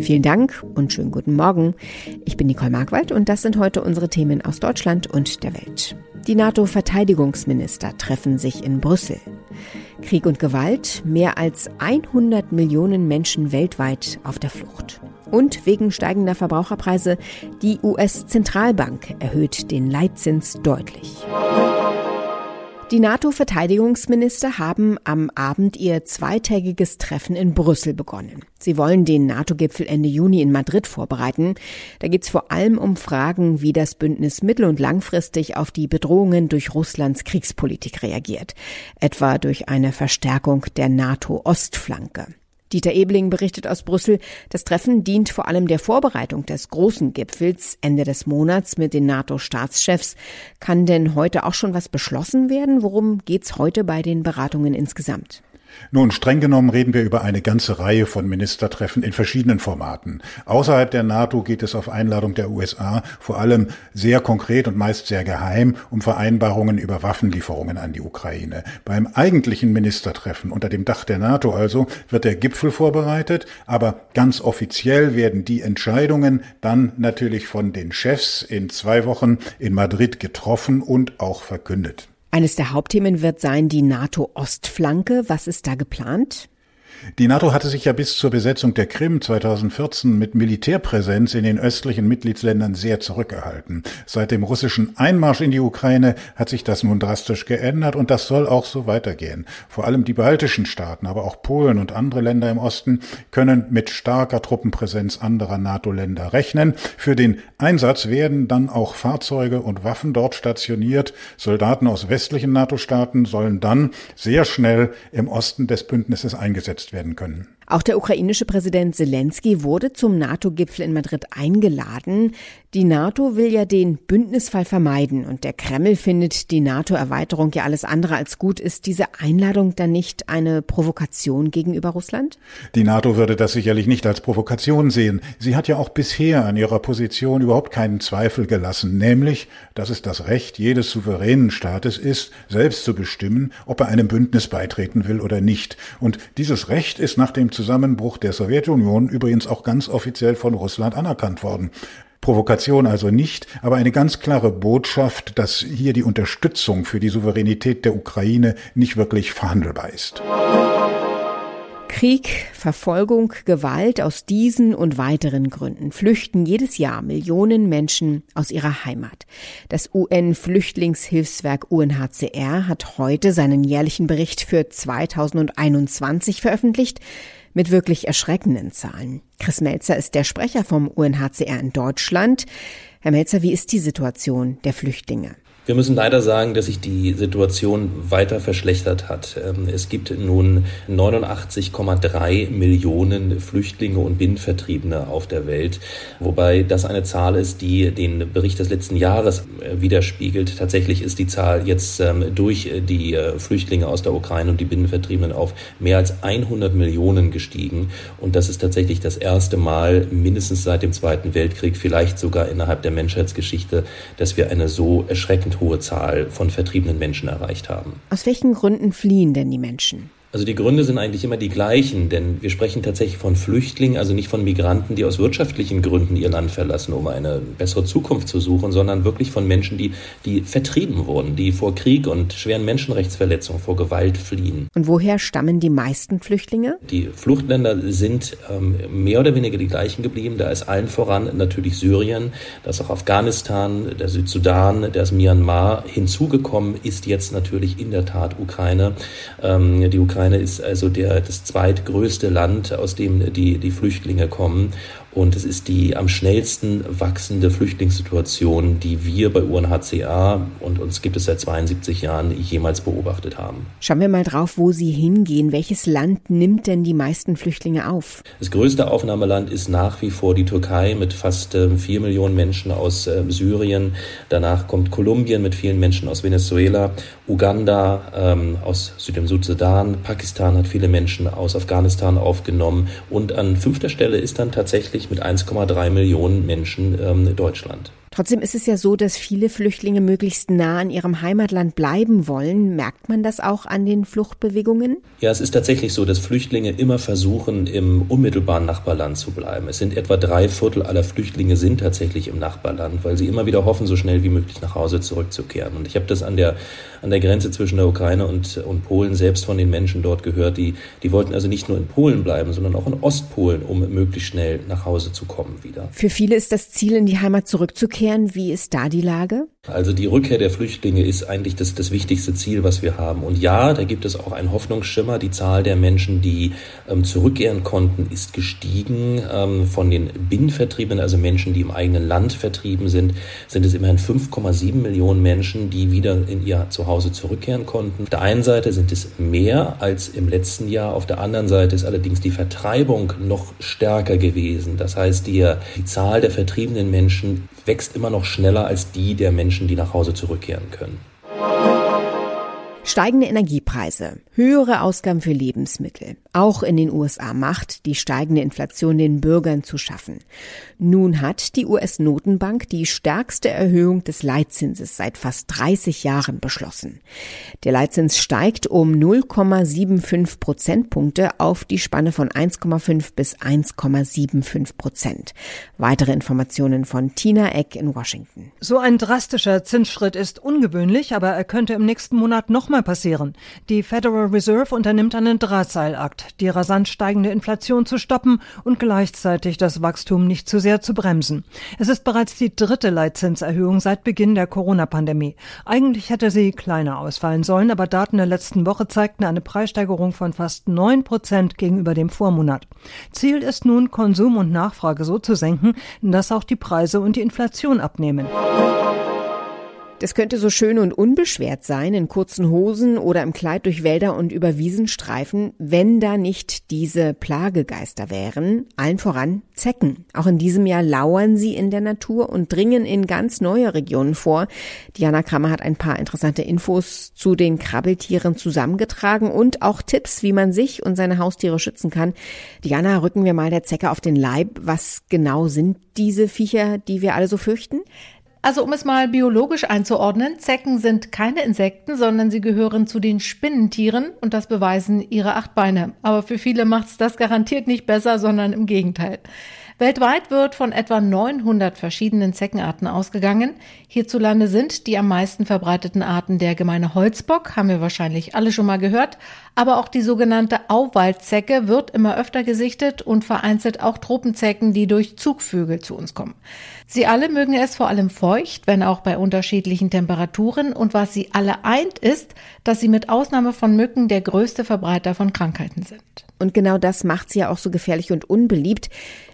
Vielen Dank und schönen guten Morgen. Ich bin Nicole Markwald und das sind heute unsere Themen aus Deutschland und der Welt. Die NATO-Verteidigungsminister treffen sich in Brüssel. Krieg und Gewalt, mehr als 100 Millionen Menschen weltweit auf der Flucht. Und wegen steigender Verbraucherpreise, die US-Zentralbank erhöht den Leitzins deutlich. Die NATO-Verteidigungsminister haben am Abend ihr zweitägiges Treffen in Brüssel begonnen. Sie wollen den NATO-Gipfel Ende Juni in Madrid vorbereiten. Da geht es vor allem um Fragen, wie das Bündnis mittel- und langfristig auf die Bedrohungen durch Russlands Kriegspolitik reagiert, etwa durch eine Verstärkung der NATO-Ostflanke. Dieter Ebling berichtet aus Brüssel, das Treffen dient vor allem der Vorbereitung des großen Gipfels Ende des Monats mit den NATO-Staatschefs. Kann denn heute auch schon was beschlossen werden? Worum geht's heute bei den Beratungen insgesamt? Nun, streng genommen reden wir über eine ganze Reihe von Ministertreffen in verschiedenen Formaten. Außerhalb der NATO geht es auf Einladung der USA vor allem sehr konkret und meist sehr geheim um Vereinbarungen über Waffenlieferungen an die Ukraine. Beim eigentlichen Ministertreffen unter dem Dach der NATO also wird der Gipfel vorbereitet, aber ganz offiziell werden die Entscheidungen dann natürlich von den Chefs in zwei Wochen in Madrid getroffen und auch verkündet. Eines der Hauptthemen wird sein die NATO-Ostflanke. Was ist da geplant? Die NATO hatte sich ja bis zur Besetzung der Krim 2014 mit Militärpräsenz in den östlichen Mitgliedsländern sehr zurückgehalten. Seit dem russischen Einmarsch in die Ukraine hat sich das nun drastisch geändert und das soll auch so weitergehen. Vor allem die baltischen Staaten, aber auch Polen und andere Länder im Osten können mit starker Truppenpräsenz anderer NATO-Länder rechnen. Für den Einsatz werden dann auch Fahrzeuge und Waffen dort stationiert. Soldaten aus westlichen NATO-Staaten sollen dann sehr schnell im Osten des Bündnisses eingesetzt werden können. Auch der ukrainische Präsident Zelensky wurde zum NATO-Gipfel in Madrid eingeladen. Die NATO will ja den Bündnisfall vermeiden und der Kreml findet die NATO-Erweiterung ja alles andere als gut. Ist diese Einladung dann nicht eine Provokation gegenüber Russland? Die NATO würde das sicherlich nicht als Provokation sehen. Sie hat ja auch bisher an ihrer Position überhaupt keinen Zweifel gelassen, nämlich, dass es das Recht jedes souveränen Staates ist, selbst zu bestimmen, ob er einem Bündnis beitreten will oder nicht. Und dieses Recht ist nach dem Zusammenbruch der Sowjetunion übrigens auch ganz offiziell von Russland anerkannt worden. Provokation also nicht, aber eine ganz klare Botschaft, dass hier die Unterstützung für die Souveränität der Ukraine nicht wirklich verhandelbar ist. Krieg, Verfolgung, Gewalt, aus diesen und weiteren Gründen flüchten jedes Jahr Millionen Menschen aus ihrer Heimat. Das UN-Flüchtlingshilfswerk UNHCR hat heute seinen jährlichen Bericht für 2021 veröffentlicht mit wirklich erschreckenden Zahlen. Chris Melzer ist der Sprecher vom UNHCR in Deutschland. Herr Melzer, wie ist die Situation der Flüchtlinge? Wir müssen leider sagen, dass sich die Situation weiter verschlechtert hat. Ähm, es gibt nun 89,3 Millionen Flüchtlinge und Binnenvertriebene auf der Welt, wobei das eine Zahl ist, die den Bericht des letzten Jahres äh, widerspiegelt. Tatsächlich ist die Zahl jetzt ähm, durch die äh, Flüchtlinge aus der Ukraine und die Binnenvertriebenen auf mehr als 100 Millionen gestiegen. Und das ist tatsächlich das erste Mal mindestens seit dem Zweiten Weltkrieg, vielleicht sogar innerhalb der Menschheitsgeschichte, dass wir eine so erschreckend hohe Zahl von vertriebenen Menschen erreicht haben. Aus welchen Gründen fliehen denn die Menschen? Also die Gründe sind eigentlich immer die gleichen, denn wir sprechen tatsächlich von Flüchtlingen, also nicht von Migranten, die aus wirtschaftlichen Gründen ihr Land verlassen, um eine bessere Zukunft zu suchen, sondern wirklich von Menschen, die, die vertrieben wurden, die vor Krieg und schweren Menschenrechtsverletzungen, vor Gewalt fliehen. Und woher stammen die meisten Flüchtlinge? Die Fluchtländer sind ähm, mehr oder weniger die gleichen geblieben. Da ist allen voran natürlich Syrien, da ist auch Afghanistan, der Südsudan, der ist Myanmar. Hinzugekommen ist jetzt natürlich in der Tat Ukraine. Ähm, die Ukraine Ukraine ist also der, das zweitgrößte Land, aus dem die, die Flüchtlinge kommen. Und es ist die am schnellsten wachsende Flüchtlingssituation, die wir bei UNHCR und uns gibt es seit 72 Jahren jemals beobachtet haben. Schauen wir mal drauf, wo Sie hingehen. Welches Land nimmt denn die meisten Flüchtlinge auf? Das größte Aufnahmeland ist nach wie vor die Türkei mit fast äh, vier Millionen Menschen aus äh, Syrien. Danach kommt Kolumbien mit vielen Menschen aus Venezuela, Uganda ähm, aus und Südsudan, Pakistan hat viele Menschen aus Afghanistan aufgenommen und an fünfter Stelle ist dann tatsächlich mit 1,3 Millionen Menschen ähm, Deutschland. Trotzdem ist es ja so, dass viele Flüchtlinge möglichst nah an ihrem Heimatland bleiben wollen. Merkt man das auch an den Fluchtbewegungen? Ja, es ist tatsächlich so, dass Flüchtlinge immer versuchen, im unmittelbaren Nachbarland zu bleiben. Es sind etwa drei Viertel aller Flüchtlinge sind tatsächlich im Nachbarland, weil sie immer wieder hoffen, so schnell wie möglich nach Hause zurückzukehren. Und ich habe das an der, an der Grenze zwischen der Ukraine und, und Polen selbst von den Menschen dort gehört. Die, die wollten also nicht nur in Polen bleiben, sondern auch in Ostpolen, um möglichst schnell nach Hause zu kommen wieder. Für viele ist das Ziel, in die Heimat zurückzukehren zurückkehren. Wie ist da die Lage? Also die Rückkehr der Flüchtlinge ist eigentlich das, das wichtigste Ziel, was wir haben. Und ja, da gibt es auch einen Hoffnungsschimmer. Die Zahl der Menschen, die ähm, zurückkehren konnten, ist gestiegen. Ähm, von den Binnenvertriebenen, also Menschen, die im eigenen Land vertrieben sind, sind es immerhin 5,7 Millionen Menschen, die wieder in ihr Zuhause zurückkehren konnten. Auf der einen Seite sind es mehr als im letzten Jahr. Auf der anderen Seite ist allerdings die Vertreibung noch stärker gewesen. Das heißt, die, die Zahl der vertriebenen Menschen wächst immer noch schneller als die der Menschen, die nach Hause zurückkehren können. Steigende Energiepreise, höhere Ausgaben für Lebensmittel. Auch in den USA macht die steigende Inflation den Bürgern zu schaffen. Nun hat die US-Notenbank die stärkste Erhöhung des Leitzinses seit fast 30 Jahren beschlossen. Der Leitzins steigt um 0,75 Prozentpunkte auf die Spanne von 1,5 bis 1,75 Prozent. Weitere Informationen von Tina Eck in Washington. So ein drastischer Zinsschritt ist ungewöhnlich, aber er könnte im nächsten Monat nochmal mal passieren. Die Federal Reserve unternimmt einen Drahtseilakt, die rasant steigende Inflation zu stoppen und gleichzeitig das Wachstum nicht zu sehr zu bremsen. Es ist bereits die dritte Leitzinserhöhung seit Beginn der Corona-Pandemie. Eigentlich hätte sie kleiner ausfallen sollen, aber Daten der letzten Woche zeigten eine Preissteigerung von fast neun Prozent gegenüber dem Vormonat. Ziel ist nun, Konsum und Nachfrage so zu senken, dass auch die Preise und die Inflation abnehmen. Das könnte so schön und unbeschwert sein, in kurzen Hosen oder im Kleid durch Wälder und über Wiesen streifen, wenn da nicht diese Plagegeister wären, allen voran Zecken. Auch in diesem Jahr lauern sie in der Natur und dringen in ganz neue Regionen vor. Diana Krammer hat ein paar interessante Infos zu den Krabbeltieren zusammengetragen und auch Tipps, wie man sich und seine Haustiere schützen kann. Diana, rücken wir mal der Zecke auf den Leib. Was genau sind diese Viecher, die wir alle so fürchten? Also um es mal biologisch einzuordnen, Zecken sind keine Insekten, sondern sie gehören zu den Spinnentieren und das beweisen ihre acht Beine. Aber für viele macht es das garantiert nicht besser, sondern im Gegenteil. Weltweit wird von etwa 900 verschiedenen Zeckenarten ausgegangen. Hierzulande sind die am meisten verbreiteten Arten der gemeine Holzbock, haben wir wahrscheinlich alle schon mal gehört, aber auch die sogenannte Auwaldzecke wird immer öfter gesichtet und vereinzelt auch Tropenzecken, die durch Zugvögel zu uns kommen. Sie alle mögen es vor allem feucht, wenn auch bei unterschiedlichen Temperaturen und was sie alle eint ist, dass sie mit Ausnahme von Mücken der größte Verbreiter von Krankheiten sind. Und genau das macht sie ja auch so gefährlich und unbeliebt.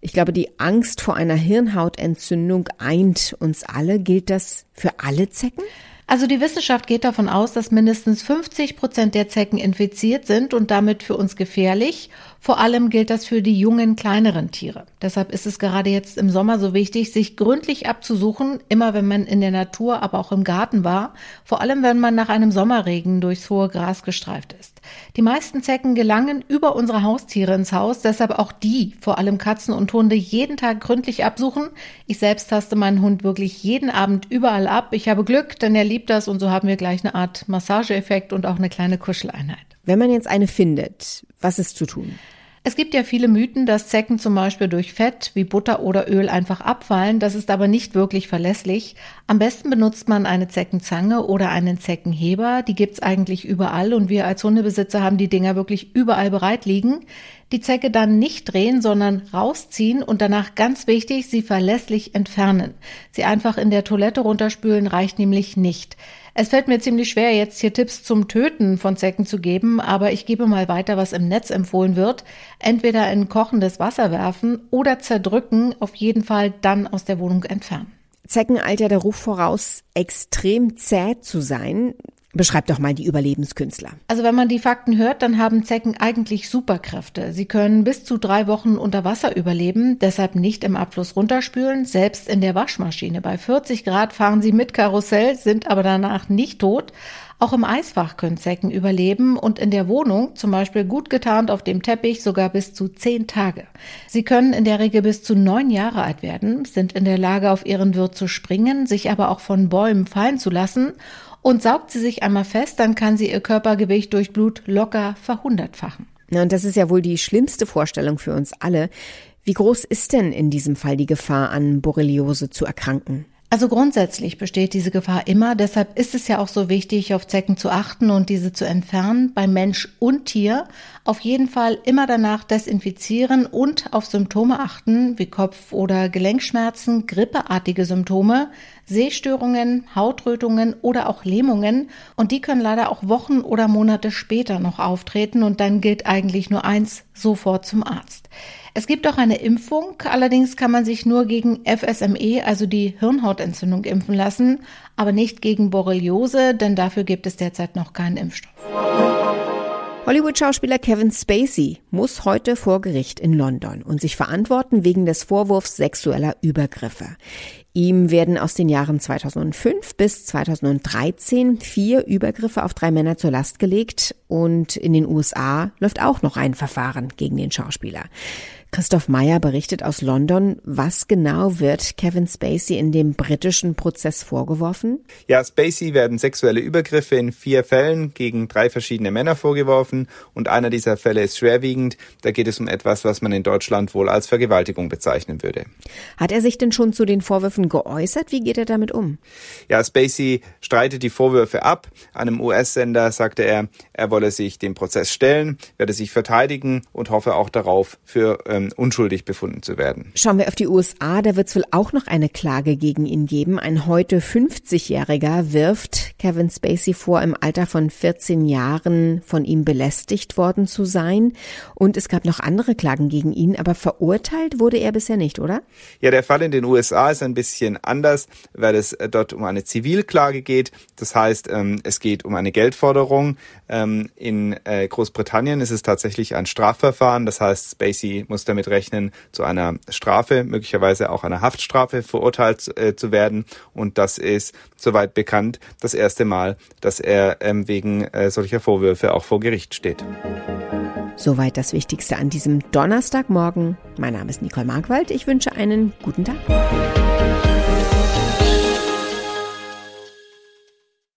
Ich glaube, die Angst vor einer Hirnhautentzündung eint uns alle. Gilt das für alle Zecken? Also die Wissenschaft geht davon aus, dass mindestens 50 Prozent der Zecken infiziert sind und damit für uns gefährlich. Vor allem gilt das für die jungen, kleineren Tiere. Deshalb ist es gerade jetzt im Sommer so wichtig, sich gründlich abzusuchen, immer wenn man in der Natur, aber auch im Garten war, vor allem wenn man nach einem Sommerregen durchs hohe Gras gestreift ist. Die meisten Zecken gelangen über unsere Haustiere ins Haus, deshalb auch die, vor allem Katzen und Hunde, jeden Tag gründlich absuchen. Ich selbst taste meinen Hund wirklich jeden Abend überall ab. Ich habe Glück, denn er liebt das und so haben wir gleich eine Art Massageeffekt und auch eine kleine Kuscheleinheit. Wenn man jetzt eine findet, was ist zu tun? Es gibt ja viele Mythen, dass Zecken zum Beispiel durch Fett wie Butter oder Öl einfach abfallen. Das ist aber nicht wirklich verlässlich. Am besten benutzt man eine Zeckenzange oder einen Zeckenheber. Die gibt's eigentlich überall und wir als Hundebesitzer haben die Dinger wirklich überall bereit liegen. Die Zecke dann nicht drehen, sondern rausziehen und danach ganz wichtig, sie verlässlich entfernen. Sie einfach in der Toilette runterspülen reicht nämlich nicht. Es fällt mir ziemlich schwer, jetzt hier Tipps zum Töten von Zecken zu geben, aber ich gebe mal weiter, was im Netz empfohlen wird. Entweder in kochendes Wasser werfen oder zerdrücken, auf jeden Fall dann aus der Wohnung entfernen. Zecken eilt ja der Ruf voraus, extrem zäh zu sein. Beschreib doch mal die Überlebenskünstler. Also wenn man die Fakten hört, dann haben Zecken eigentlich Superkräfte. Sie können bis zu drei Wochen unter Wasser überleben, deshalb nicht im Abfluss runterspülen, selbst in der Waschmaschine. Bei 40 Grad fahren sie mit Karussell, sind aber danach nicht tot. Auch im Eisfach können Zecken überleben und in der Wohnung, zum Beispiel gut getarnt auf dem Teppich, sogar bis zu zehn Tage. Sie können in der Regel bis zu neun Jahre alt werden, sind in der Lage, auf ihren Wirt zu springen, sich aber auch von Bäumen fallen zu lassen und saugt sie sich einmal fest, dann kann sie ihr Körpergewicht durch Blut locker verhundertfachen. Na, und das ist ja wohl die schlimmste Vorstellung für uns alle. Wie groß ist denn in diesem Fall die Gefahr, an Borreliose zu erkranken? Also grundsätzlich besteht diese Gefahr immer. Deshalb ist es ja auch so wichtig, auf Zecken zu achten und diese zu entfernen, bei Mensch und Tier. Auf jeden Fall immer danach desinfizieren und auf Symptome achten, wie Kopf- oder Gelenkschmerzen, grippeartige Symptome, Sehstörungen, Hautrötungen oder auch Lähmungen. Und die können leider auch Wochen oder Monate später noch auftreten und dann gilt eigentlich nur eins, sofort zum Arzt. Es gibt auch eine Impfung, allerdings kann man sich nur gegen FSME, also die Hirnhautentzündung, impfen lassen, aber nicht gegen Borreliose, denn dafür gibt es derzeit noch keinen Impfstoff. Hollywood-Schauspieler Kevin Spacey muss heute vor Gericht in London und sich verantworten wegen des Vorwurfs sexueller Übergriffe. Ihm werden aus den Jahren 2005 bis 2013 vier Übergriffe auf drei Männer zur Last gelegt und in den USA läuft auch noch ein Verfahren gegen den Schauspieler. Christoph Meyer berichtet aus London. Was genau wird Kevin Spacey in dem britischen Prozess vorgeworfen? Ja, Spacey werden sexuelle Übergriffe in vier Fällen gegen drei verschiedene Männer vorgeworfen und einer dieser Fälle ist schwerwiegend. Da geht es um etwas, was man in Deutschland wohl als Vergewaltigung bezeichnen würde. Hat er sich denn schon zu den Vorwürfen geäußert? Wie geht er damit um? Ja, Spacey streitet die Vorwürfe ab. Einem US-Sender sagte er, er wolle sich dem Prozess stellen, werde sich verteidigen und hoffe auch darauf, für äh, ähm, unschuldig befunden zu werden. Schauen wir auf die USA, da wird es wohl auch noch eine Klage gegen ihn geben. Ein heute 50-Jähriger wirft Kevin Spacey vor, im Alter von 14 Jahren von ihm belästigt worden zu sein. Und es gab noch andere Klagen gegen ihn, aber verurteilt wurde er bisher nicht, oder? Ja, der Fall in den USA ist ein bisschen anders, weil es äh, dort um eine Zivilklage geht. Das heißt, ähm, es geht um eine Geldforderung. Ähm, in äh, Großbritannien ist es tatsächlich ein Strafverfahren. Das heißt, Spacey muss damit rechnen, zu einer Strafe, möglicherweise auch einer Haftstrafe verurteilt äh, zu werden. Und das ist, soweit bekannt, das erste Mal, dass er ähm, wegen äh, solcher Vorwürfe auch vor Gericht steht. Soweit das Wichtigste an diesem Donnerstagmorgen. Mein Name ist Nicole Markwald. Ich wünsche einen guten Tag.